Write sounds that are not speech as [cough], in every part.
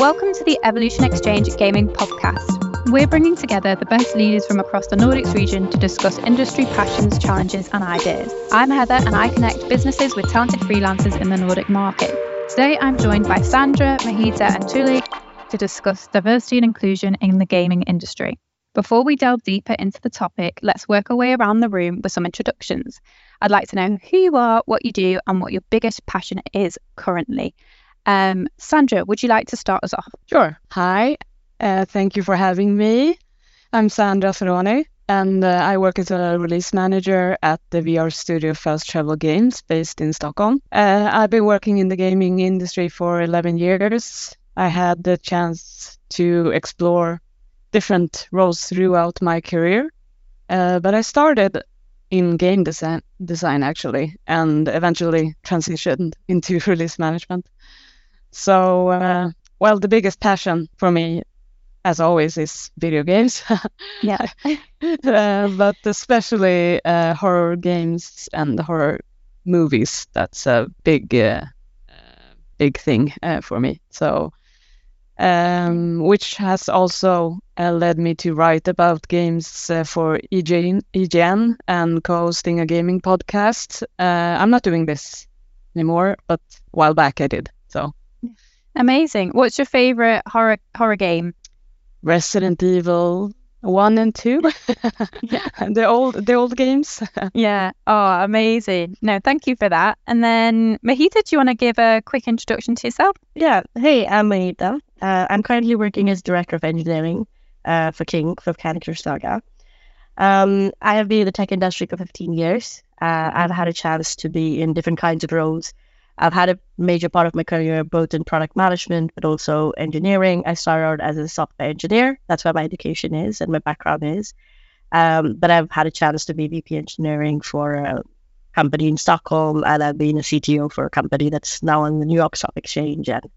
Welcome to the Evolution Exchange Gaming Podcast. We're bringing together the best leaders from across the Nordics region to discuss industry passions, challenges, and ideas. I'm Heather, and I connect businesses with talented freelancers in the Nordic market. Today, I'm joined by Sandra, Mahitha, and Tuli to discuss diversity and inclusion in the gaming industry. Before we delve deeper into the topic, let's work our way around the room with some introductions. I'd like to know who you are, what you do, and what your biggest passion is currently. Um, Sandra, would you like to start us off? Sure. Hi. Uh, thank you for having me. I'm Sandra Ferroni, and uh, I work as a release manager at the VR studio Fast Travel Games based in Stockholm. Uh, I've been working in the gaming industry for 11 years. I had the chance to explore different roles throughout my career, uh, but I started in game design, design actually, and eventually transitioned [laughs] into release management. So, uh, well, the biggest passion for me, as always, is video games. [laughs] yeah. uh, but especially uh, horror games and horror movies. That's a big, uh, uh, big thing uh, for me. So, um, which has also led me to write about games for IGN, IGN and co-hosting a gaming podcast. I'm not doing this anymore, but a while back I did. So. Amazing. What's your favorite horror horror game? Resident Evil one and two. yeah, [laughs] the old the old games. [laughs] yeah. Oh, amazing. No, thank you for that. And then Mahitha, do you want to give a quick introduction to yourself? Yeah. Hey, I'm Mahitha. Uh, I'm currently working as director of engineering uh, for King for Candy Crush Saga. Um, I have been in the tech industry for 15 years. Uh, I've had a chance to be in different kinds of roles I've had a major part of my career both in product management but also engineering. I started out as a software engineer. That's where my education is and my background is. Um, but I've had a chance to be VP engineering for a company in Stockholm, and I've been a CTO for a company that's now on the New York Stock Exchange. And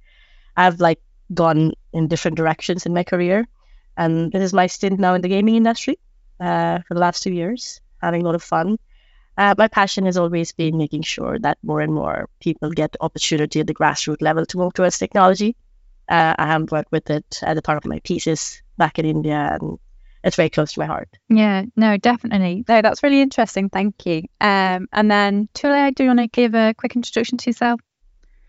I've like gone in different directions in my career. And this is my stint now in the gaming industry uh, for the last two years, having a lot of fun. Uh, my passion has always been making sure that more and more people get the opportunity at the grassroots level to move towards technology. Uh, I have worked with it as a part of my thesis back in India, and it's very close to my heart. Yeah, no, definitely. No, that's really interesting. Thank you. Um, and then Tuli, do you want to give a quick introduction to yourself?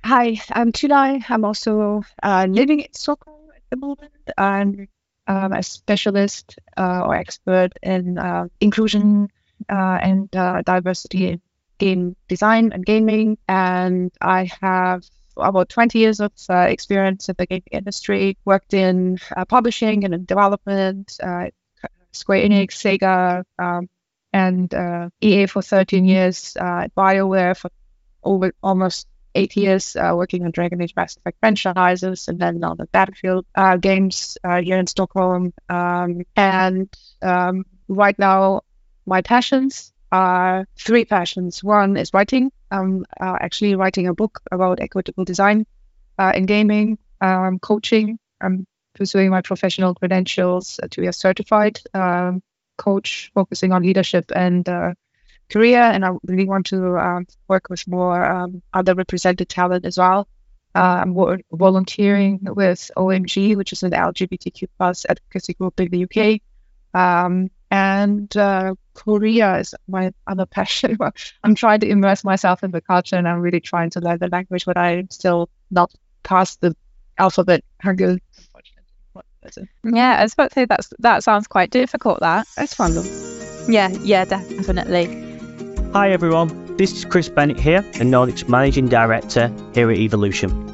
Hi, I'm Tuli. I'm also uh, living in Stockholm at the moment. I'm um, a specialist uh, or expert in uh, inclusion uh, and uh, diversity in game design and gaming. And I have about 20 years of uh, experience in the gaming industry, worked in uh, publishing and in development, uh, Square Enix, Sega, um, and uh, EA for 13 years, BioWare for over almost eight years, working on Dragon Age Mass Effect franchises, and then on the Battlefield games here in Stockholm. Um, and um, right now, my passions are three passions. One is writing. I'm uh, actually writing a book about equitable design uh, in gaming, um, coaching. I'm pursuing my professional credentials to be a certified um, coach, focusing on leadership and uh, career. And I really want to um, work with more um, other represented talent as well. Uh, I'm volunteering with OMG, which is an LGBTQ plus advocacy group in the UK. Um, and uh, Korea is my other passion. [laughs] I'm trying to immerse myself in the culture, and I'm really trying to learn the language, but I'm still not past the alphabet Hangul. Yeah, I was about to say that's that sounds quite difficult. That it's fun though. Yeah, yeah, definitely. Hi everyone, this is Chris Bennett here, a Nordic's Managing Director here at Evolution.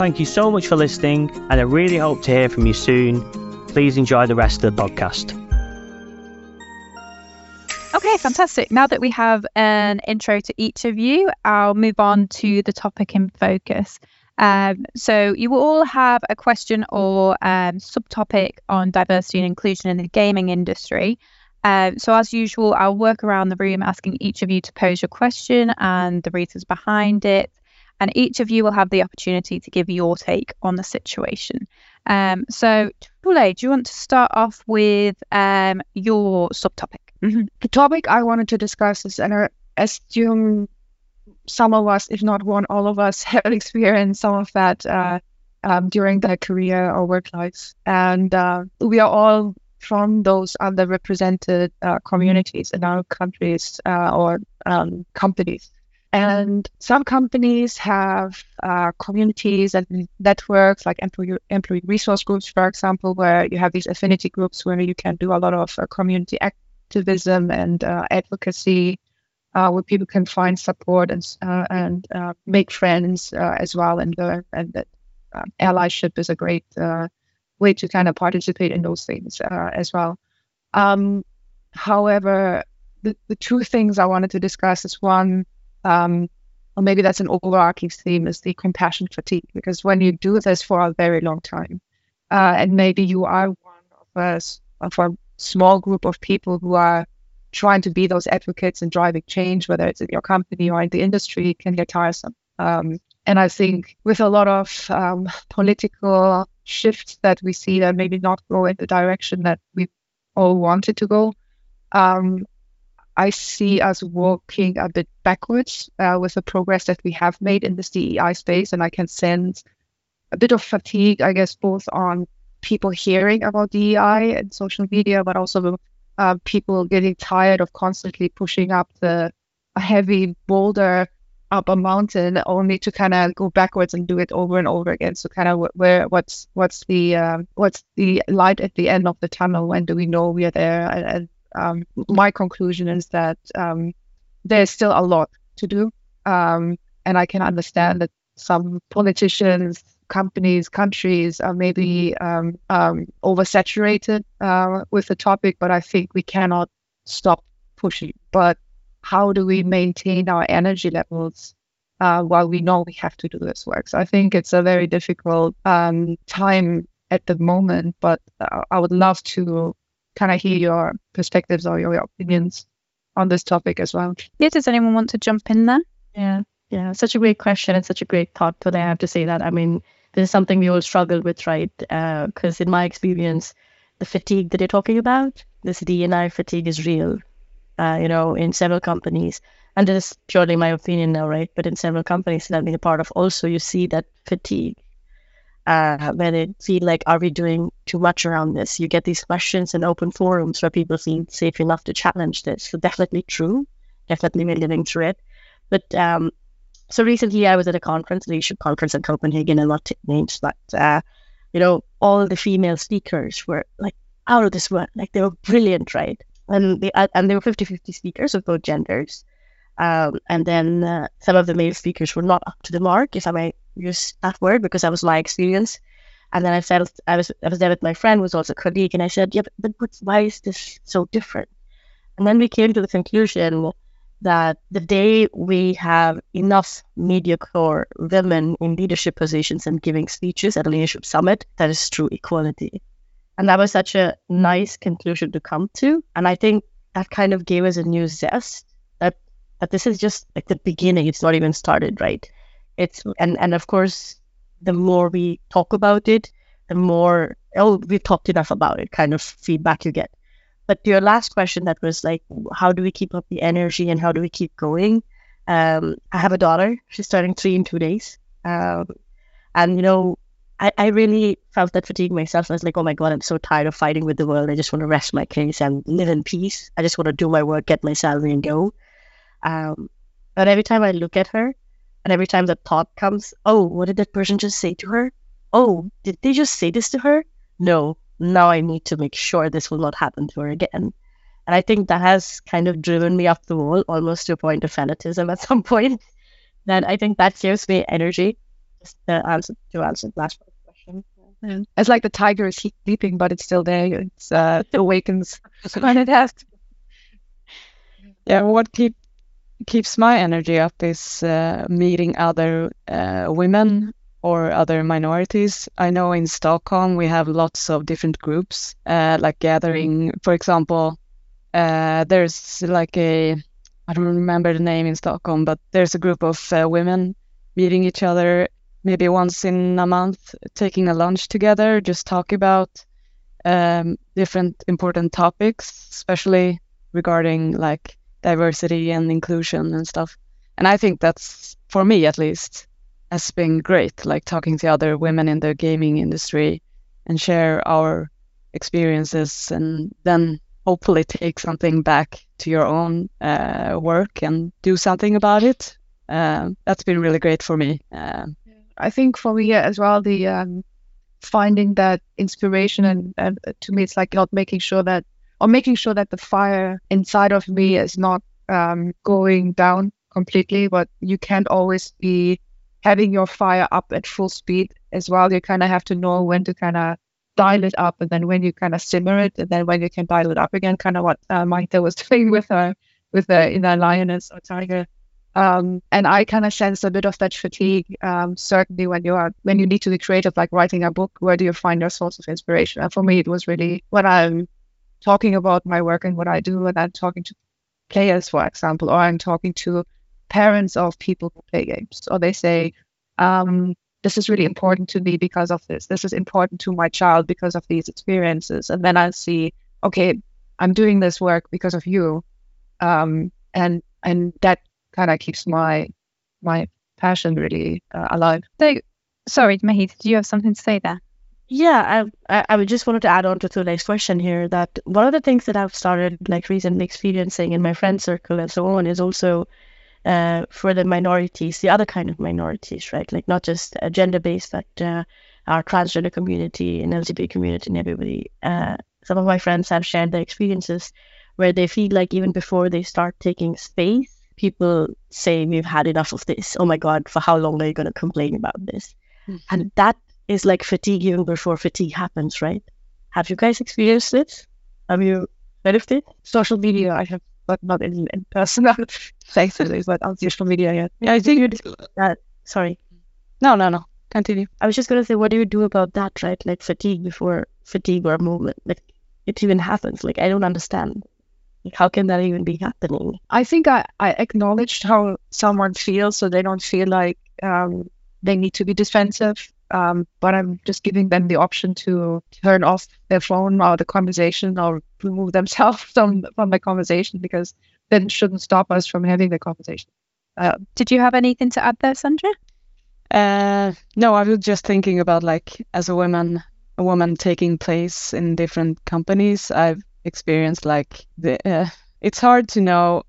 Thank you so much for listening, and I really hope to hear from you soon. Please enjoy the rest of the podcast. Okay, fantastic. Now that we have an intro to each of you, I'll move on to the topic in focus. Um, so you will all have a question or um, subtopic on diversity and inclusion in the gaming industry. Um, so as usual, I'll work around the room asking each of you to pose your question and the reasons behind it. And each of you will have the opportunity to give your take on the situation. Um, so, Tule, do you want to start off with um, your subtopic? Mm-hmm. The topic I wanted to discuss is, and I assume some of us, if not one, all of us [laughs] have experienced some of that uh, um, during their career or work lives. And uh, we are all from those underrepresented uh, communities in our countries uh, or um, companies. And some companies have uh, communities and networks like employee, employee resource groups, for example, where you have these affinity groups where you can do a lot of uh, community activism and uh, advocacy, uh, where people can find support and uh, and uh, make friends as well. And the and that allyship is a great way to kind of participate in those things as well. Um, however, the, the two things I wanted to discuss is one um, or maybe that's an overarching theme is the compassion fatigue because when you do this for a very long time uh, and maybe you are one of us of a small group of people who are trying to be those advocates and driving change whether it's in your company or in the industry can get tiresome. Um, and i think with a lot of um, political shifts that we see that maybe not go in the direction that we all wanted to go um, I see us walking a bit backwards uh, with the progress that we have made in this DEI space, and I can sense a bit of fatigue, I guess, both on people hearing about DEI and social media, but also uh, people getting tired of constantly pushing up the a heavy boulder up a mountain only to kind of go backwards and do it over and over again. So kind of where what's what's the uh, what's the light at the end of the tunnel? When do we know we are there? And, and um, my conclusion is that um, there's still a lot to do. Um, and I can understand that some politicians, companies, countries are maybe um, um, oversaturated uh, with the topic, but I think we cannot stop pushing. But how do we maintain our energy levels uh, while we know we have to do this work? So I think it's a very difficult um, time at the moment, but uh, I would love to kind of hear your perspectives or your, opinions on this topic as well. Yeah, does anyone want to jump in there? Yeah, yeah, such a great question and such a great thought today. I have to say that. I mean, this is something we all struggle with, right? Because uh, in my experience, the fatigue that you're talking about, this D&I fatigue is real. Uh, you know, in several companies, and this is purely my opinion now, right? But in several companies that I've been a part of, also you see that fatigue uh, where they feel like, are we doing too much around this? You get these questions in open forums where people feel safe enough to challenge this. So definitely true. Definitely we're living through it. But um, so recently I was at a conference, leadership conference in Copenhagen, and not names, but uh, you know, all the female speakers were like out of this world. Like they were brilliant, right? And they uh, and they were 50-50 speakers of both genders. Um, and then uh, some of the male speakers were not up to the mark, if I may use that word, because that was my experience. And then I felt I was I was there with my friend, was also a colleague, and I said, "Yeah, but, but why is this so different?" And then we came to the conclusion that the day we have enough mediocre women in leadership positions and giving speeches at a leadership summit, that is true equality. And that was such a nice conclusion to come to. And I think that kind of gave us a new zest that, that this is just like the beginning. It's not even started, right? It's and and of course, the more we talk about it, the more oh we've talked enough about it kind of feedback you get. But your last question that was like, how do we keep up the energy and how do we keep going? Um, I have a daughter. She's starting three in two days. Um, and you know, I, I really felt that fatigue myself. I was like, oh my god, I'm so tired of fighting with the world. I just want to rest my case and live in peace. I just want to do my work, get my salary, and go. Um, but every time I look at her, and every time the thought comes, oh, what did that person just say to her? Oh, did they just say this to her? No, now I need to make sure this will not happen to her again. And I think that has kind of driven me up the wall, almost to a point of fanatism at [laughs] some point. Then I think that gives me energy. Just to answer to answer the last question. Yeah. It's like the tiger is sleeping, but it's still there. It's uh, it awakens [laughs] [laughs] when it has to. Yeah, what keep keeps my energy up is uh, meeting other uh, women or other minorities. I know in Stockholm we have lots of different groups, uh, like gathering. For example, uh, there's like a I don't remember the name in Stockholm, but there's a group of uh, women meeting each other maybe once in a month, taking a lunch together, just talk about um, different important topics, especially regarding like diversity and inclusion and stuff. And I think that's for me at least has been great, like talking to other women in the gaming industry and share our experiences and then hopefully take something back to your own uh, work and do something about it. Uh, that's been really great for me. Uh, I think for me as well, the um, finding that inspiration and, and to me, it's like not making sure that or making sure that the fire inside of me is not um, going down completely, but you can't always be having your fire up at full speed as well. You kind of have to know when to kind of dial it up and then when you kind of simmer it and then when you can dial it up again, kind of what uh, Maite was [laughs] doing with her, with her the inner lioness or tiger. Um, and I kind of sense a bit of that fatigue, um, certainly when you are when you need to be creative, like writing a book. Where do you find your source of inspiration? And for me, it was really when I'm talking about my work and what I do, and I'm talking to players, for example, or I'm talking to parents of people who play games, or they say, um, "This is really important to me because of this. This is important to my child because of these experiences." And then I see, okay, I'm doing this work because of you, um, and and that kind of keeps my my passion really uh, alive. So, sorry, Mahit, do you have something to say there? Yeah, I, I just wanted to add on to Thule's question here that one of the things that I've started like recently experiencing in my friend circle and so on is also uh, for the minorities, the other kind of minorities, right? Like not just uh, gender based, but uh, our transgender community and LGBT community and everybody. Uh, some of my friends have shared their experiences where they feel like even before they start taking space people say we've had enough of this. Oh my God, for how long are you going to complain about this? Mm-hmm. And that is like fatigue even before fatigue happens, right? Have you guys experienced it? Have you heard of it? Social media, I have, but not in, in person. [laughs] Thankfully, but on social media, yeah. Yeah, I think that. Sorry. No, no, no. Continue. I was just gonna say, what do you do about that, right? Like fatigue before fatigue or movement. Like it even happens. Like I don't understand. Like, how can that even be happening? I think I, I acknowledged how someone feels so they don't feel like um, they need to be defensive. Um, but I'm just giving them the option to turn off their phone or the conversation or remove themselves [laughs] from, from the conversation because that shouldn't stop us from having the conversation. Uh, Did you have anything to add there, Sandra? Uh, no, I was just thinking about like as a woman, a woman taking place in different companies. I've experienced like the uh, it's hard to know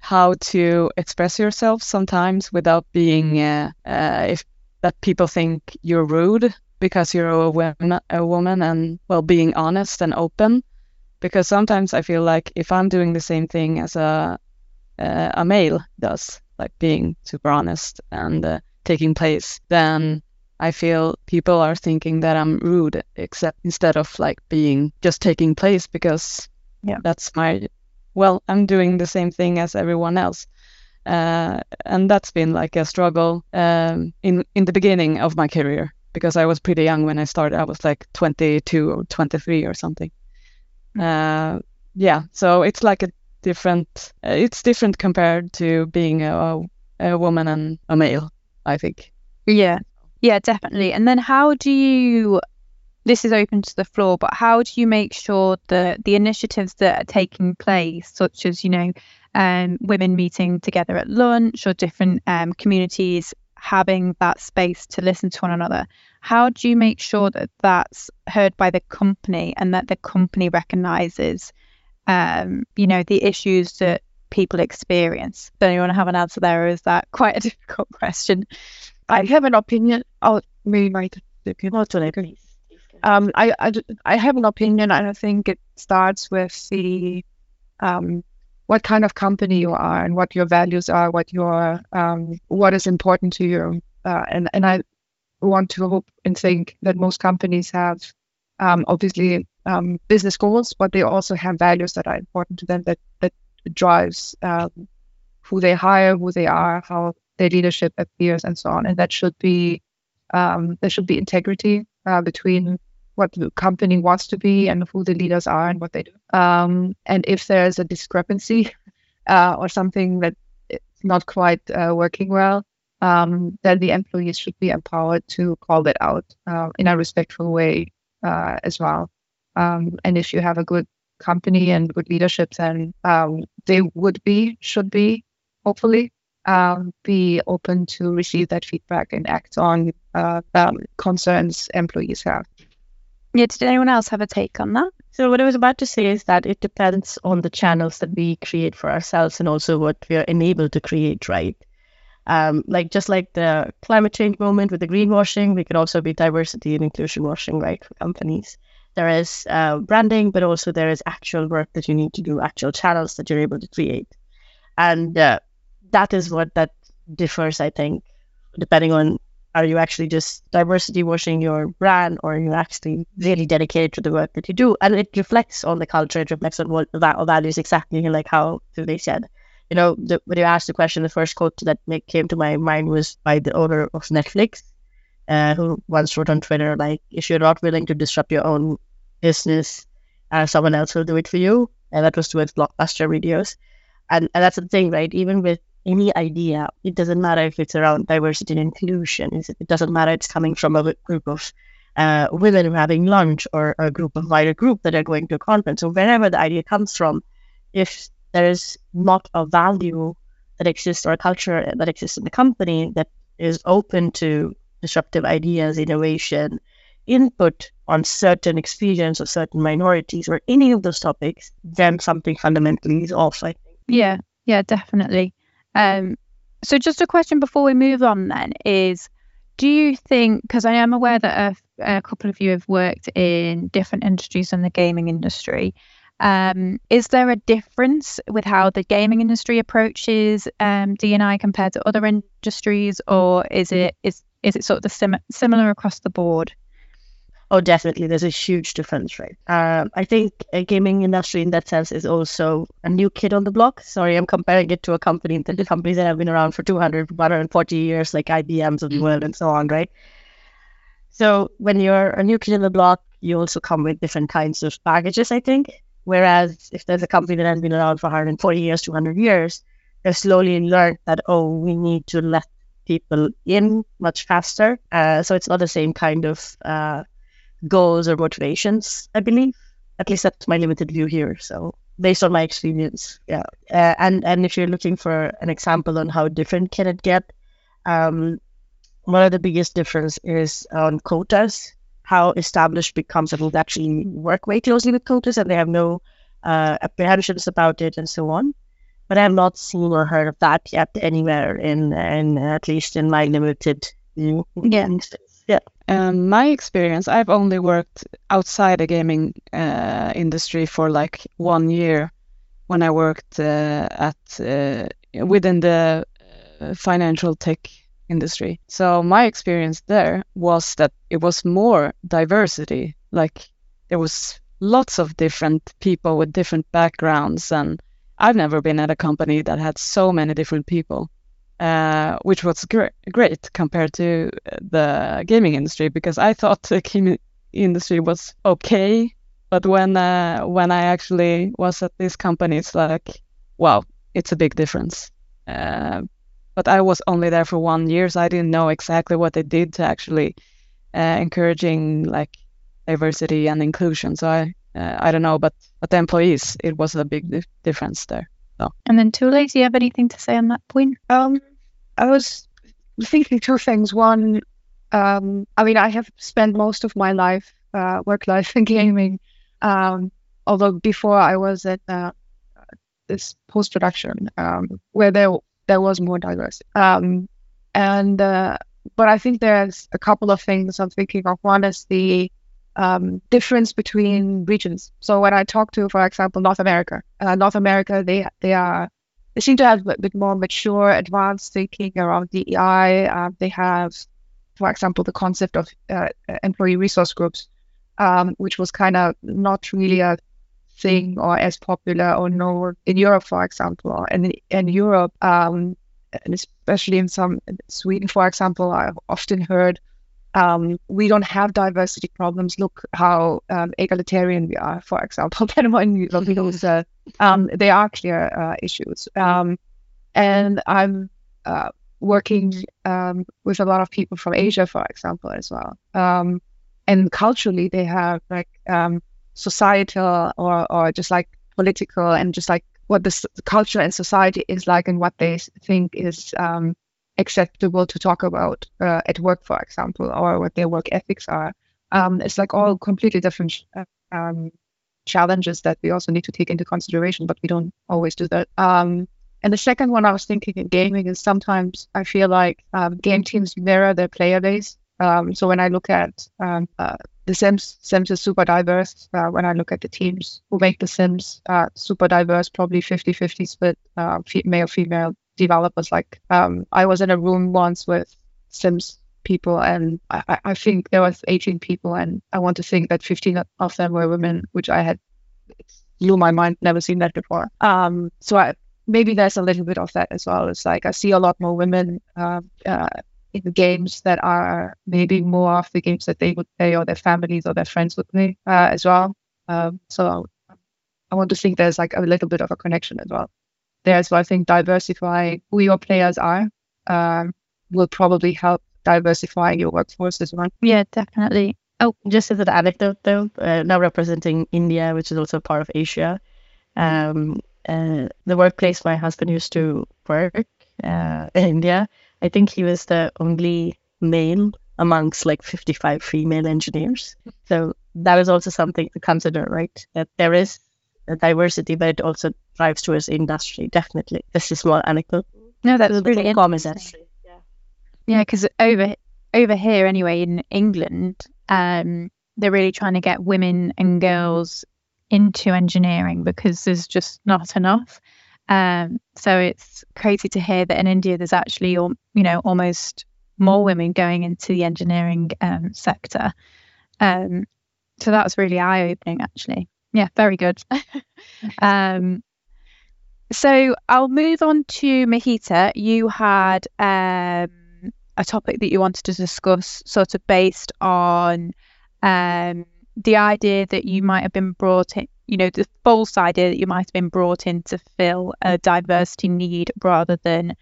how to express yourself sometimes without being uh, uh, if that people think you're rude because you're a woman, a woman and well being honest and open because sometimes I feel like if I'm doing the same thing as a uh, a male does like being super honest and uh, taking place then I feel people are thinking that I'm rude, except instead of like being just taking place because yeah, that's my well, I'm doing the same thing as everyone else. Uh, and that's been like a struggle um, in in the beginning of my career because I was pretty young when I started. I was like 22 or 23 or something. Hmm. Uh, yeah, so it's like a different. Uh, it's different compared to being a, a woman and a male. I think. Yeah, yeah, definitely. And then how do you this is open to the floor, but how do you make sure that the initiatives that are taking place, such as, you know, um, women meeting together at lunch or different um, communities having that space to listen to one another, how do you make sure that that's heard by the company and that the company recognizes, um, you know, the issues that people experience? Don't you want to have an answer there, or is that quite a [laughs] difficult question? I have an opinion. Oh, maybe my opinion. Um, I, I, I have an opinion, and I think it starts with the um, what kind of company you are and what your values are, what your um, what is important to you, uh, and and I want to hope and think that most companies have um, obviously um, business goals, but they also have values that are important to them that that drives um, who they hire, who they are, how their leadership appears and so on. And that should be Um, there should be integrity uh, between what the company wants to be and who the leaders are and what they do. Um, and if there's a discrepancy [laughs] uh, or something that it's not quite uh, working well, um, then the employees should be empowered to call that out uh, in a respectful way uh, as well. Um, and if you have a good company and good leadership, then um, they would be, should be, hopefully, um, be open to receive that feedback and act on uh, um, concerns employees have. Yeah, did anyone else have a take on that? So what I was about to say is that it depends on the channels that we create for ourselves and also what we are enabled to create, right? Um, like just like the climate change moment with the greenwashing, we could also be diversity and inclusion washing, right, for companies. There is uh, branding, but also there is actual work that you need to do, actual channels that you're able to create, and uh, that is what that differs, I think, depending on are you actually just diversity washing your brand or are you actually really dedicated to the work that you do? And it reflects on the culture, it reflects on what the values exactly like how they said. You know, the, when you asked the question, the first quote that came to my mind was by the owner of Netflix, uh, who once wrote on Twitter, like, if you're not willing to disrupt your own business, uh, someone else will do it for you. And that was towards blockbuster videos. And, and that's the thing, right? Even with any idea. It doesn't matter if it's around diversity and inclusion. It doesn't matter it's coming from a group of uh, women having lunch or a group of wider group that are going to a conference or wherever the idea comes from. If there is not a value that exists or a culture that exists in the company that is open to disruptive ideas, innovation, input on certain experience of certain minorities or any of those topics, then something fundamentally is off, I think. Yeah, yeah, definitely. Um, so just a question before we move on then is do you think because i am aware that a, a, couple of you have worked in different industries than the gaming industry um, is there a difference with how the gaming industry approaches um, D&I compared to other industries, or is it is is it sort of the sim- similar across the board? Oh, definitely. There's a huge difference, right? Um, I think a gaming industry in that sense is also a new kid on the block. Sorry, I'm comparing it to a company, the companies that have been around for 200, 140 years, like IBMs of the world and so on, right? So when you're a new kid on the block, you also come with different kinds of packages, I think. Whereas if there's a company that has been around for 140 years, 200 years, they've slowly learned that, oh, we need to let people in much faster. Uh, so it's not the same kind of uh, goals or motivations, I believe. At least that's my limited view here. So based on my experience, yeah. Uh, and and if you're looking for an example on how different can it get, um, one of the biggest difference is on quotas. How established becomes big companies actually work way closely with quotas, and they have no uh, apprehensions about it, and so on. But I have not seen or heard of that yet anywhere in, in at least in my limited view. Yeah. [laughs] Yeah. Um, my experience, I've only worked outside the gaming uh, industry for like one year when I worked uh, at uh, within the uh, financial tech industry. So my experience there was that it was more diversity. Like there was lots of different people with different backgrounds, and I've never been at a company that had so many different people uh, which was gr- great compared to the gaming industry because I thought the gaming industry was okay, but when uh, when I actually was at this company, it's like, wow, it's a big difference. Uh, but I was only there for one year, so I didn't know exactly what they did to actually uh, encouraging like diversity and inclusion. So I uh, I don't know, but but the employees, it was a big di- difference there. So. And then Thule, do you have anything to say on that point? Um, I was thinking two things. One, um, I mean, I have spent most of my life, uh, work life [laughs] in gaming. Um, although before I was at uh, this post production um, where there there was more diversity. Um, and uh, but I think there's a couple of things I'm thinking of. One is the um, difference between regions. So when I talk to, for example, North America, uh, North America, they they are they seem to have a bit more mature, advanced thinking around DEI. Uh, they have, for example, the concept of uh, employee resource groups, um, which was kind of not really a thing or as popular or known in Europe, for example. And in, in Europe, um, and especially in some Sweden, for example, I've often heard um, we don't have diversity problems. Look how um, egalitarian we are, for example. [laughs] when you at uh, um, they are clear uh, issues. Um, and I'm uh, working um, with a lot of people from Asia, for example, as well. Um, and culturally, they have like societal or, or just like political and just like what the culture and society is like and what they think is um, acceptable to talk about uh, at work, for example, or what their work ethics are. Um, it's like all completely different um, challenges that we also need to take into consideration, but we don't always do that. Um, and the second one I was thinking in gaming is sometimes I feel like um, game teams mirror their player base. Um, so when I look at um, uh, the Sims, Sims is super diverse. Uh, when I look at the teams who make the Sims, uh, super diverse, probably 50-50 split, uh, male female developers. Like um, I was in a room once with Sims people, and I, I think there was 18 people, and I want to think that 15 of them were women, which I had blew my mind. Never seen that before. Um, so I, maybe there's a little bit of that as well. It's like I see a lot more women uh, uh, in the games that are maybe more of the games that they would play or their families or their friends would play uh, as well. Um, so I want to think there's like a little bit of a connection as well So I think diversifying who your players are um, will probably help diversifying your workforce as well. Yeah, definitely. Oh, just as an anecdote though, uh, now representing India, which is also part of Asia, um, uh, the workplace my husband used to work uh, in India, I think he was the only male amongst like 55 female engineers. So that is also something to consider, right? That there is diversity, but it also drives towards industry. Definitely, this is more anecdote. No, that's really common. Yeah, yeah, because over over here anyway in England, um, they're really trying to get women and girls into engineering because there's just not enough. Um, so it's crazy to hear that in India there's actually, you know, almost more women going into the engineering um, sector. Um, so that's really eye opening, actually. Yeah, very good. [laughs] um, so I'll move on to Mahitha. You had um, a topic that you wanted to discuss, sort of based on um, the idea that you might have been brought in, you know, the false idea that you might have been brought in to fill a diversity need rather than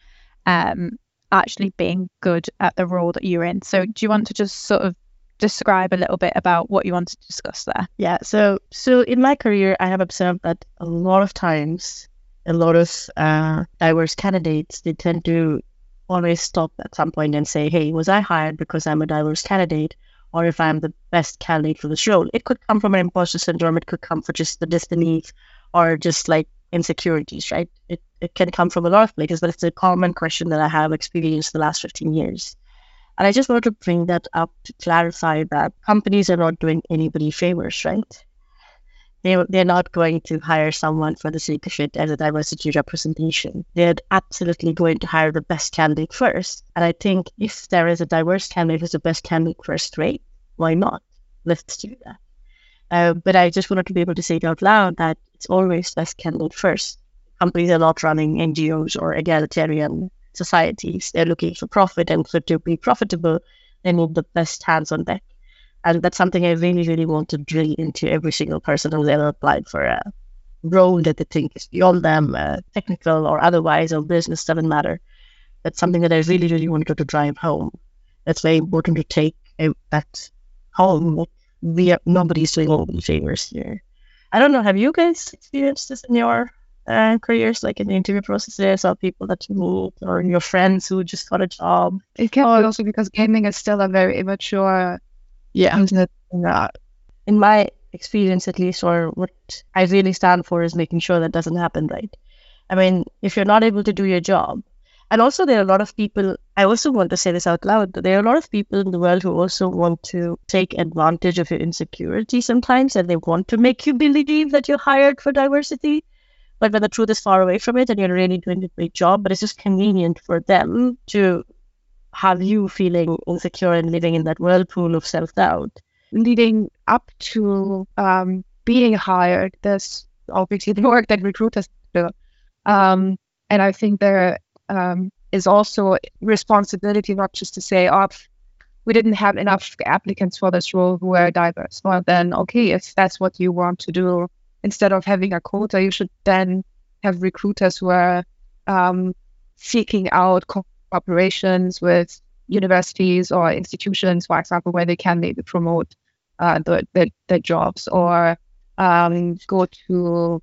um, actually being good at the role that you're in. So, do you want to just sort of describe a little bit about what you want to discuss there? Yeah. So, so in my career, I have observed that a lot of times, a lot of uh, diverse candidates they tend to always stop at some point and say, "Hey, was I hired because I'm a diverse candidate?" Or if I'm the best candidate for this role, it could come from an imposter syndrome. It could come for just the disbelief, or just like insecurities, right? It, it can come from a lot of places, but it's a common question that I have experienced the last 15 years. And I just wanted to bring that up to clarify that companies are not doing anybody favors, right? They, they're not going to hire someone for the sake of it as a diversity representation. They're absolutely going to hire the best candidate first. And I think if there is a diverse candidate who's the best candidate first, great. Why not? Let's do that. Uh, but I just wanted to be able to say it out loud that it's always best candidate first. Companies are not running NGOs or egalitarian societies. They're looking for profit, and for to be profitable, they need the best hands on deck. And that's something I really, really want to drill into every single person who's ever applied for a role that they think is beyond them, uh, technical or otherwise, or business doesn't matter. That's something that I really, really want to drive home. That's very important to take that home. We are, nobody's doing all the favors here. I don't know. Have you guys experienced this in your uh, careers, like in the interview processes, or people that you meet, or your friends who just got a job. It can be also because gaming is still a very immature yeah business. In my experience, at least, or what I really stand for is making sure that doesn't happen, right? I mean, if you're not able to do your job, and also there are a lot of people, I also want to say this out loud, there are a lot of people in the world who also want to take advantage of your insecurity sometimes, and they want to make you believe that you're hired for diversity but when the truth is far away from it and you're really doing a great job, but it's just convenient for them to have you feeling insecure and living in that whirlpool of self doubt. Leading up to um, being hired, there's obviously the work that recruiters do. Um, and I think there um, is also responsibility not just to say, oh, we didn't have enough applicants for this role who were diverse. Well, then, okay, if that's what you want to do, instead of having a quota, you should then have recruiters who are um, seeking out cooperations with universities or institutions, for example, where they can maybe promote uh, the, the, jobs or um, go to,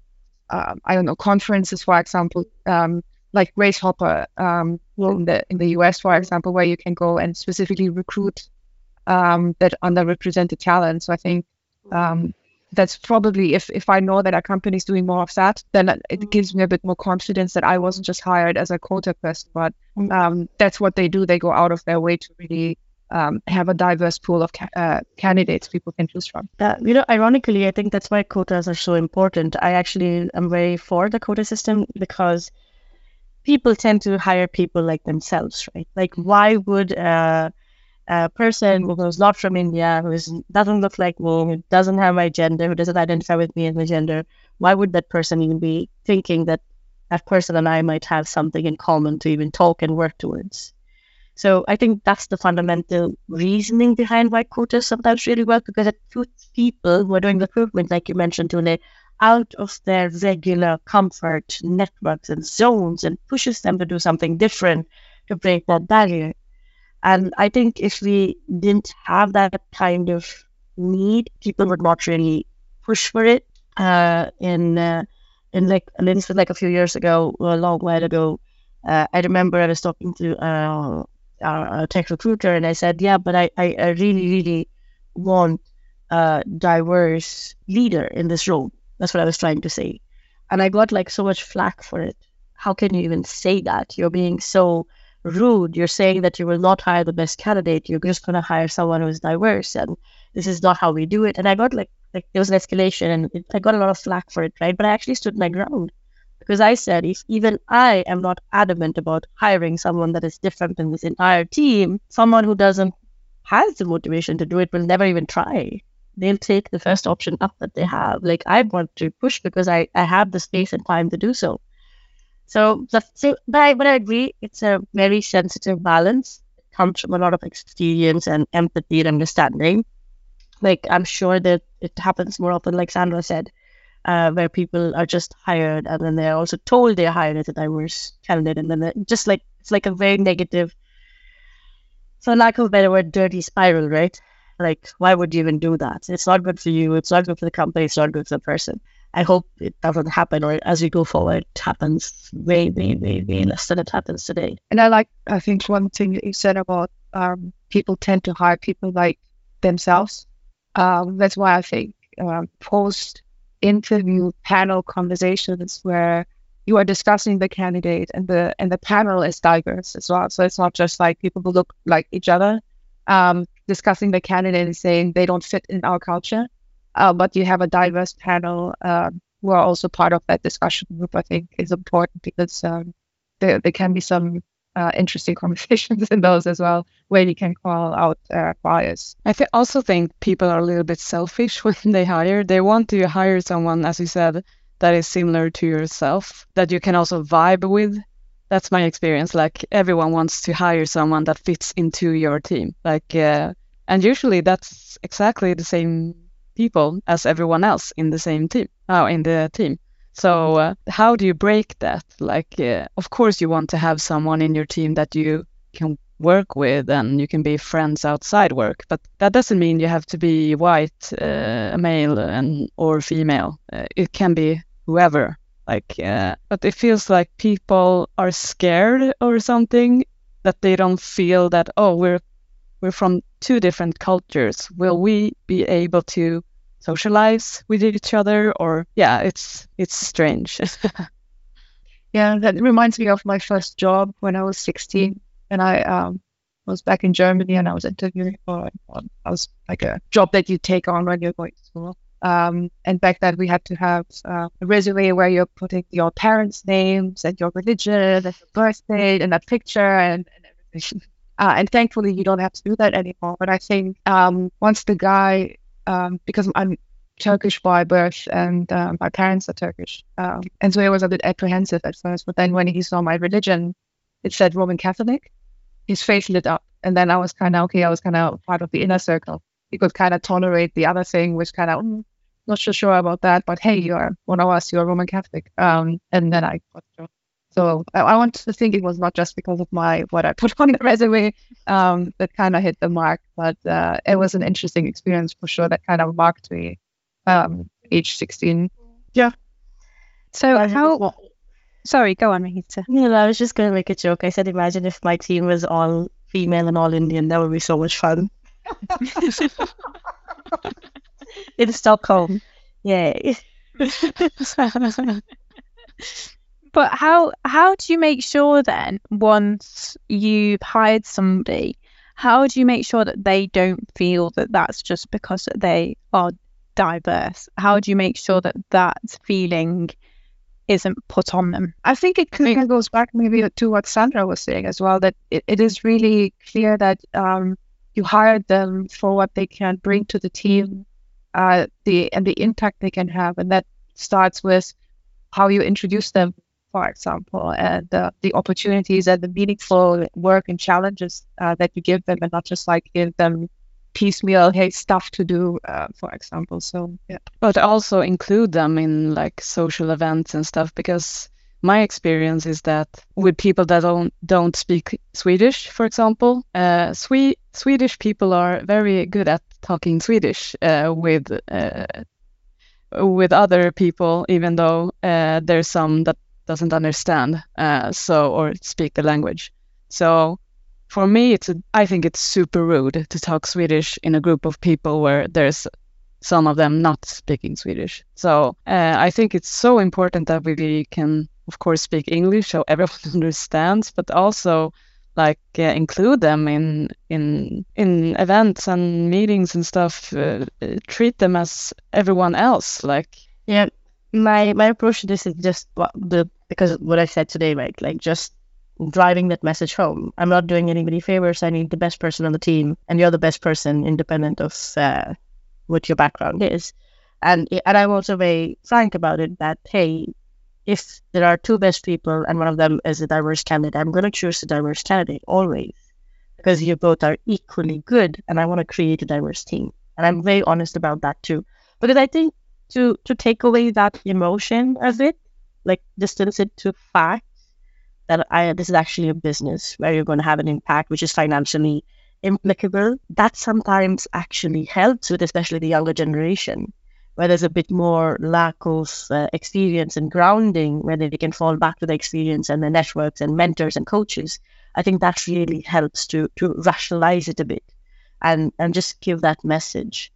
uh, I don't know, conferences, for example, um, like Grace Hopper um, in the in the US, for example, where you can go and specifically recruit um, that underrepresented talent. So I think um, that's probably if if I know that a company is doing more of that, then it gives me a bit more confidence that I wasn't just hired as a quota person, but um, that's what they do. They go out of their way to really um, have a diverse pool of ca- uh, candidates people can choose from. Uh, you know, ironically, I think that's why quotas are so important. I actually am very for the quota system because people tend to hire people like themselves, right? Like, why would uh, a person mm. who's not from India, who doesn't look like me, who doesn't have my gender, who doesn't identify with me as my gender, why would that person even be thinking that that person and I might have something in common to even talk and work towards? So I think that's the fundamental reasoning behind why quotas sometimes really work because it puts people who are doing recruitment, like you mentioned, Tune, out of their regular comfort networks and zones and pushes them to do something different to break that barrier. And I think if we didn't have that kind of need, people would not really push for it. Uh, in uh, in like least like a few years ago, a long while ago, uh, I remember I was talking to uh, a tech recruiter, and I said, "Yeah, but I, I, I really, really want a diverse leader in this role." That's what I was trying to say, and I got like so much flack for it. How can you even say that? You're being so rude. You're saying that you will not hire the best candidate. You're just going to hire someone who is diverse, and this is not how we do it. And I got like like there was an escalation, and it, I got a lot of flack for it, right? But I actually stood my ground because I said if even I am not adamant about hiring someone that is different than this entire team, someone who doesn't has the motivation to do it will never even try. They'll take the first option up that they have. Like I want to push because I, I have the space and time to do so. So, so but I, but I agree, it's a very sensitive balance. It comes from a lot of experience and empathy and understanding. Like, I'm sure that it happens more often, like Sandra said, uh, where people are just hired and then they're also told they're hired as a diverse candidate. And then just like, it's like a very negative, for lack of a better word, dirty spiral, right? Like, why would you even do that? It's not good for you. It's not good for the company. It's not good for the person. I hope it doesn't happen, or as we go forward, it happens way, way, way, way less than it happens today. And I like, I think one thing that you said about um, people tend to hire people like themselves. Um, that's why I think um, post interview panel conversations where you are discussing the candidate and the and the panel is diverse as well. So it's not just like people who look like each other um, discussing the candidate and saying they don't fit in our culture uh, but you have a diverse panel uh, who are also part of that discussion group. I think is important because um, there, there can be some uh, interesting [laughs] conversations in those as well, where you can call out uh, bias. I th- also think people are a little bit selfish [laughs] when they hire. They want to hire someone, as you said, that is similar to yourself, that you can also vibe with. That's my experience. Like everyone wants to hire someone that fits into your team. Like, uh, and usually that's exactly the same people as everyone else in the same team, oh, in the team. So uh, how do you break that? Like, uh, of course, you want to have someone in your team that you can work with and you can be friends outside work, but that doesn't mean you have to be white, uh, male, and or female. Uh, it can be whoever. Like, uh, but it feels like people are scared or something that they don't feel that oh we're we're from two different cultures. Will we be able to socialize with each other? Or yeah, it's it's strange. [laughs] yeah, that reminds me of my first job when I was 16, and I um, was back in Germany, and I was interviewing for. I was like a job that you take on when you're going to school. Um, and back then we had to have uh, a resume where you're putting your parents' names and your religion and your birthday and a picture and, and everything. [laughs] Uh, and thankfully, you don't have to do that anymore. But I think um, once the guy, um, because I'm Turkish by birth and uh, my parents are Turkish, um, and so he was a bit apprehensive at first. But then when he saw my religion, it said Roman Catholic. His face lit up, And then I was kind of okay. I was kind of part of the inner circle. He could kind of tolerate the other thing, which kind of mm, not so sure about that. But hey, you're one of us. You're Roman Catholic. Um, and then I got. So I, I want to think it was not just because of my what I put [laughs] on the resume um, that kind of hit the mark, but uh, it was an interesting experience for sure. That kind of marked me, um, age 16. Yeah. So how? Sorry, go on, Mahitha. You know, I was just gonna make a joke. I said, imagine if my team was all female and all Indian. That would be so much fun. [laughs] In Stockholm. Yay. [laughs] But how how do you make sure then once you've hired somebody, how do you make sure that they don't feel that that's just because they are diverse? How do you make sure that that feeling isn't put on them? I think it kind of goes back maybe to what Sandra was saying as well, that it, it is really clear that um, you hired them for what they can bring to the team, uh, the and the impact they can have, and that starts with how you introduce them, for example, and uh, the opportunities and the meaningful work and challenges uh, that you give them, and not just like give them piecemeal hey stuff to do uh, for example. So yeah. But also include them in like social events and stuff because my experience is that with people that don't don't speak Swedish, for example, uh, Swe- Swedish people are very good at talking Swedish uh, with uh, with other people, even though uh, there's some that doesn't understand uh, so or speak the language. So for me, it's a, I think it's super rude to talk Swedish in a group of people where there's some of them not speaking Swedish. So uh, I think it's so important that we can, of course, speak English so everyone [laughs] understands, but also like uh, include them in in in events and meetings and stuff. Uh, treat them as everyone else. Like yeah, my my approach to this is just the because what I said today, right? Like just driving that message home. I'm not doing anybody favors. I need the best person on the team, and you're the best person, independent of uh, what your background is. And and I'm also very frank about it that hey, if there are two best people and one of them is a diverse candidate, I'm going to choose a diverse candidate always because you both are equally good, and I want to create a diverse team. And I'm very honest about that too, because I think to to take away that emotion of it, like distance it to fact that I, this is actually a business where you're going to have an impact, which is financially implicable. That sometimes actually helps with, especially the younger generation, where there's a bit more lack of uh, experience and grounding, where they can fall back to the experience and the networks and mentors and coaches. I think that really helps to to rationalize it a bit, and and just give that message.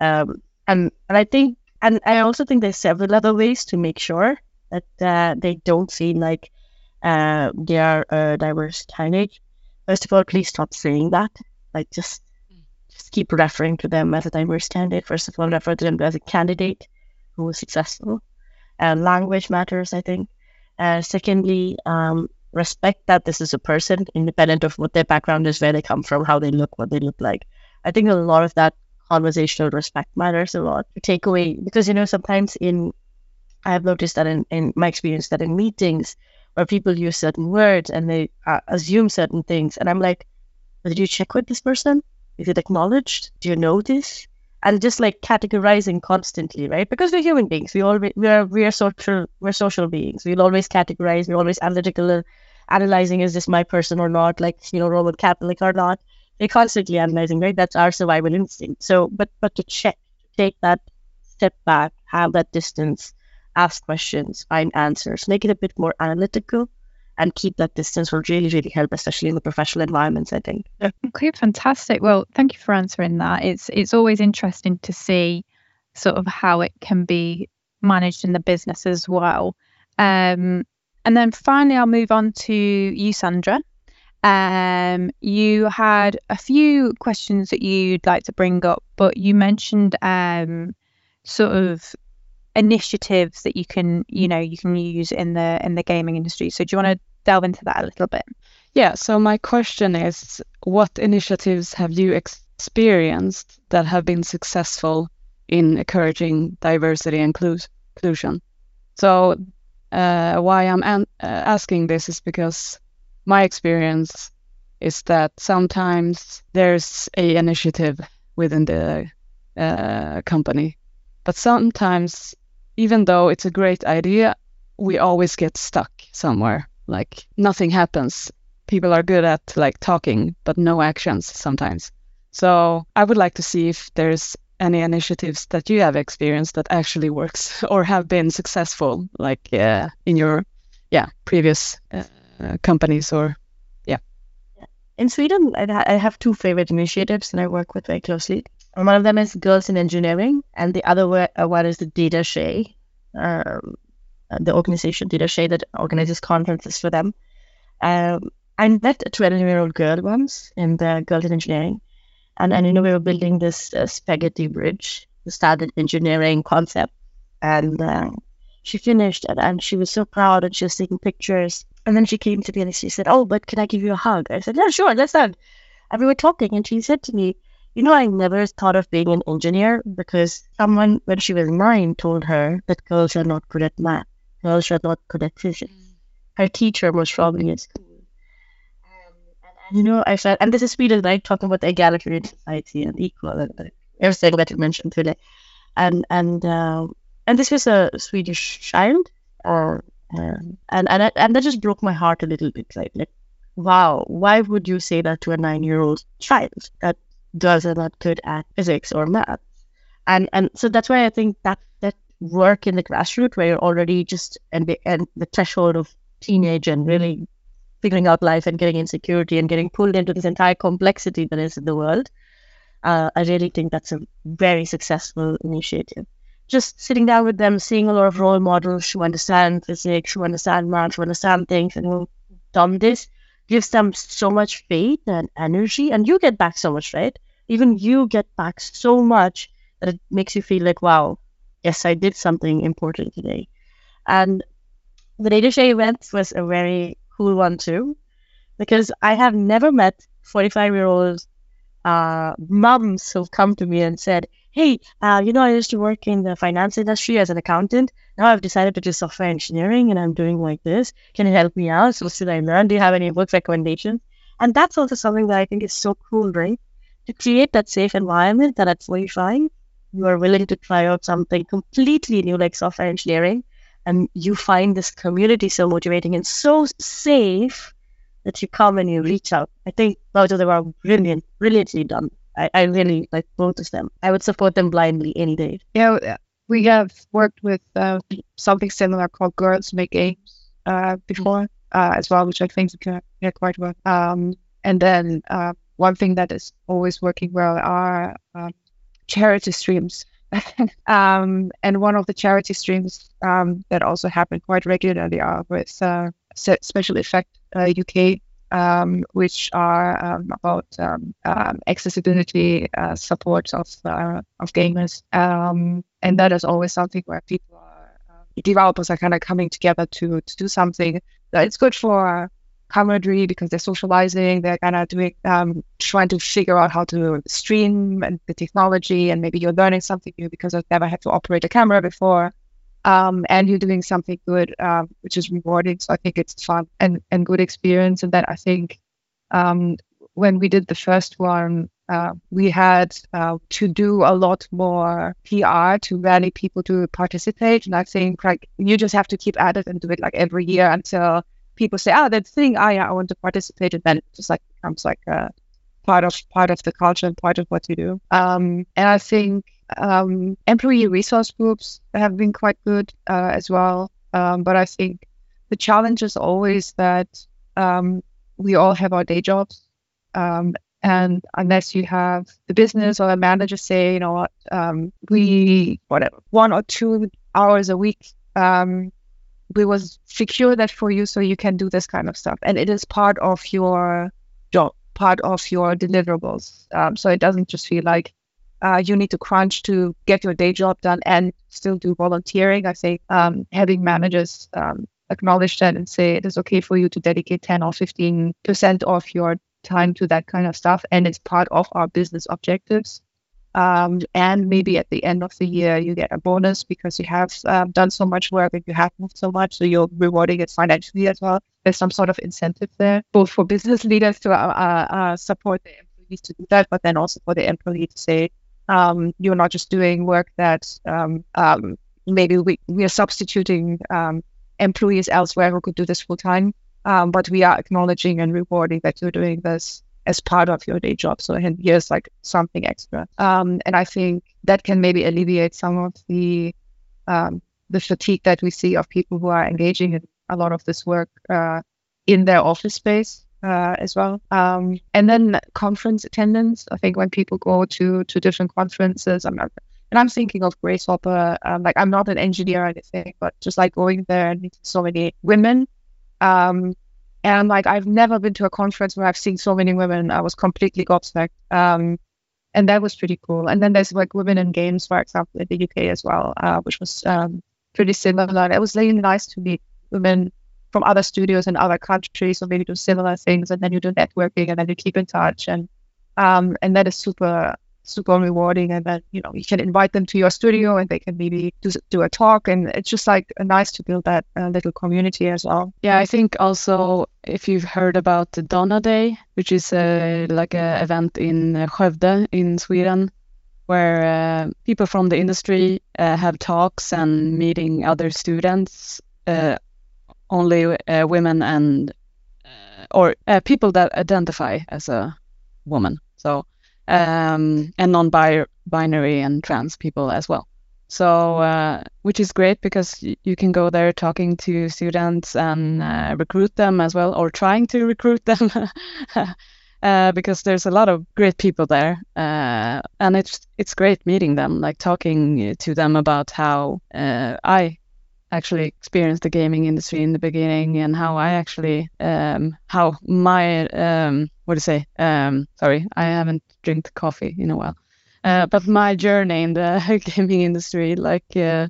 Um, and and I think, and I also think there's several other ways to make sure that uh, they don't feel like uh, they are a diverse candidate. First of all, please stop saying that. Like just just keep referring to them as a diverse candidate. First of all, refer to them as a candidate who was successful. Uh, language matters, I think. Uh, secondly, um, respect that this is a person, independent of what their background is, where they come from, how they look, what they look like. I think a lot of that conversational respect matters a lot take away because you know sometimes in I have noticed that in, in my experience that in meetings where people use certain words and they uh, assume certain things. And I'm like, did you check with this person? Is it acknowledged? Do you know this? And just like categorizing constantly, right? Because we're human beings. We always we are we are social we're social beings. We'll always categorize. We're always analytical, analyzing is this my person or not? Like you know Roman Catholic or not? We're constantly analyzing, right? That's our survival instinct. So, but but to check, take that step back, have that distance, ask questions, find answers, make it a bit more analytical, and keep that distance will really, really help, especially in the professional environments, I think. Okay, fantastic. Well, thank you for answering that. It's it's always interesting to see sort of how it can be managed in the business as well. Um, and then finally, I'll move on to you, Sandra. Um, you had a few questions that you'd like to bring up, but you mentioned um, sort of initiatives that you can you know you can use in the in the gaming industry. So do you want to delve into that a little bit? Yeah so my question is what initiatives have you experienced that have been successful in encouraging diversity and inclusion? So uh, why i'm an- uh, asking this is because my experience is that sometimes there's a initiative within the uh, company, but sometimes even though it's a great idea, we always get stuck somewhere. Like nothing happens. People are good at like talking, but no actions sometimes. So I would like to see if there's any initiatives that you have experienced that actually works [laughs] or have been successful, like uh, in your yeah previous uh, companies or yeah. In Sweden, I have two favorite initiatives that I work with very closely. One of them is Girls in Engineering, and the other uh, one is the DataTjej, um, the organization DataTjej that organizes conferences for them. Um, I met a 12 year old girl once in the Girls in Engineering, and, and you know, we were building this uh, spaghetti bridge, the standard engineering concept. And uh, she finished it and she was so proud and she was taking pictures. And then she came to me and she said, Oh, but can I give you a hug? I said, Yeah, sure, let's hug. And we were talking and she said to me, You know, I never thought of being an engineer because someone, when she was nine, told her that girls are not good at math, girls are not good at physics. Her teacher was probably in school you know, I said, and this is Sweden, right? Talking about the egalitarian society and equal and everything that you mentioned today. And and uh, and this was a Swedish child, or um, and and and that just broke my heart a little bit. Like, like, wow, why would you say that to a nine-year-old child that does are not good at physics or math? And and so that's why I think that that work in the grassroots, where you're already just and the and the threshold of teenage and really figuring out life and getting insecurity and getting pulled into this entire complexity that is in the world. Uh, I really think that's a very successful initiative. Just sitting down with them, seeing a lot of role models who understand physics, who understand math, who understand things, and who done this gives them so much faith and energy, and you get back so much, right? Even you get back so much that it makes you feel like, wow, yes, I did something important today. And the DataTjej event was a very cool one too, because I have never met 45 year old uh, moms who've come to me and said, Hey, uh, you know, I used to work in the finance industry as an accountant. Now I've decided to do software engineering and I'm doing like this. Can you help me out? So, should I learn? Do you have any book recommendations? And that's also something that I think is so cool, right? To create that safe environment that at 45, you are willing to try out something completely new like software engineering and you find this community so motivating and so safe that you come and you reach out. I think both of them are brilliant, brilliantly done. I, I really like both of them. I would support them blindly any day. Yeah, we have worked with uh, something similar called Girls Make Games uh, before uh, as well, which I think can yeah, quite well. Um, and then uh, one thing that is always working well are um, charity streams. [laughs] um, and one of the charity streams um, that also happen quite regularly are with uh, Special Effect uh, UK, um, which are um, about um, um, accessibility uh, support of uh, of gamers, and that is always something where people are uh, developers are kind of coming together to to do something. It's good for camaraderie because they're socializing. They're kind of doing, um, trying to figure out how to stream and the technology, and maybe you're learning something new because I've never had to operate a camera before. Um, and you're doing something good, um, which is rewarding. So I think it's fun and, and good experience. And then I think um, when we did the first one, uh, we had uh, to do a lot more PR to rally people to participate. And I think like you just have to keep at it and do it like every year until people say, "Oh, that thing, oh yeah, I want to participate," and then it just like becomes like a part of part of the culture and part of what you do. Um, and I think um, employee resource groups have been quite good uh, as well. Um, but I think the challenge is always that um, we all have our day jobs. Um, and unless you have the business or the manager say, you know um, we, whatever, one or two hours a week um, we will secure that for you so you can do this kind of stuff. And it is part of your job, part of your deliverables. So it doesn't just feel like uh, you need to crunch to get your day job done and still do volunteering. I think um, having managers um, acknowledge that and say it is okay for you to dedicate 10 or 15% of your time to that kind of stuff. And it's part of our business objectives. Um, and maybe at the end of the year, you get a bonus because you have um, done so much work and you have moved so much. So you're rewarding it financially as well. There's some sort of incentive there, both for business leaders to uh, uh, support their employees to do that, but then also for the employee to say, um, you're not just doing work that um, um, maybe we, we are substituting um, employees elsewhere who could do this full time, um, but we are acknowledging and rewarding that you're doing this as part of your day job. So here's like something extra. Um, and I think that can maybe alleviate some of the the fatigue that we see of people who are engaging in a lot of this work uh, in their office space. Uh, as well, um, and then conference attendance. I think when people go to to different conferences, I'm and I'm thinking of Grace Hopper. Um, like I'm not an engineer or anything, but just like going there and meeting so many women um, and like I've never been to a conference where I've seen so many women. I was completely gobsmacked. Um, and that was pretty cool. And then there's like women in games, for example, in the UK as well, uh, which was um, pretty similar. It was really nice to meet women from other studios in other countries, so maybe do similar things, and then you do networking, and then you keep in touch, and um, and that is super super rewarding and then you know you can invite them to your studio and they can maybe do, do a talk and it's just like nice to build that uh, little community as well. Yeah i think also if you've heard about the donna day which is a, like an event in skövde in sweden where uh, people from the industry uh, have talks and meeting other students uh, only uh, women and uh, or people that identify as a woman so um, and non-binary and trans people as well. So, uh, which is great because you can go there talking to students and uh, recruit them as well, or trying to recruit them, [laughs] uh, because there's a lot of great people there, uh, and it's it's great meeting them, like talking to them about how uh, I actually experienced the gaming industry in the beginning and how I actually um, how my um, what do you say? Um, sorry I haven't drank coffee in a while. Uh, but my journey in the [laughs] gaming industry like uh,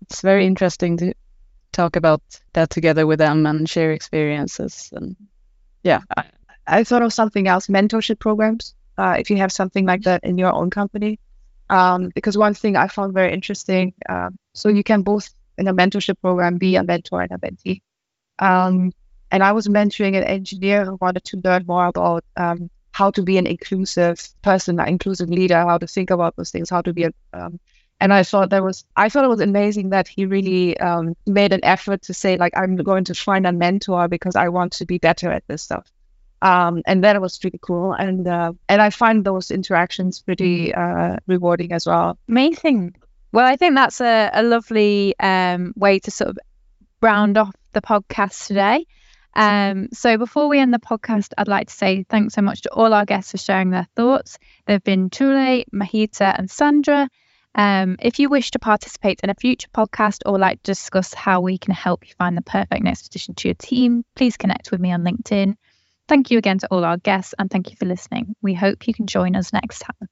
it's very interesting to talk about that together with them and share experiences and yeah. I, I thought of something else mentorship programs uh, if you have something like that in your own company. Um, because one thing I found very interesting um, so you can both in a mentorship program be a mentor and a mentee. Um, and I was mentoring an engineer who wanted to learn more about um, how to be an inclusive person, an inclusive leader, how to think about those things, how to be a. Um, and I thought that was, I thought it was amazing that he really um, made an effort to say like, I'm going to find a mentor because I want to be better at this stuff. Um, and that was pretty cool. And uh, and I find those interactions pretty uh, rewarding as well. Amazing. Well, I think that's a, a lovely um, way to sort of round off the podcast today. Um, so before we end the podcast, I'd like to say thanks so much to all our guests for sharing their thoughts. They've been Tulay, Mahitha, and Sandra. Um, if you wish to participate in a future podcast or like to discuss how we can help you find the perfect next addition to your team, please connect with me on LinkedIn. Thank you again to all our guests and thank you for listening. We hope you can join us next time.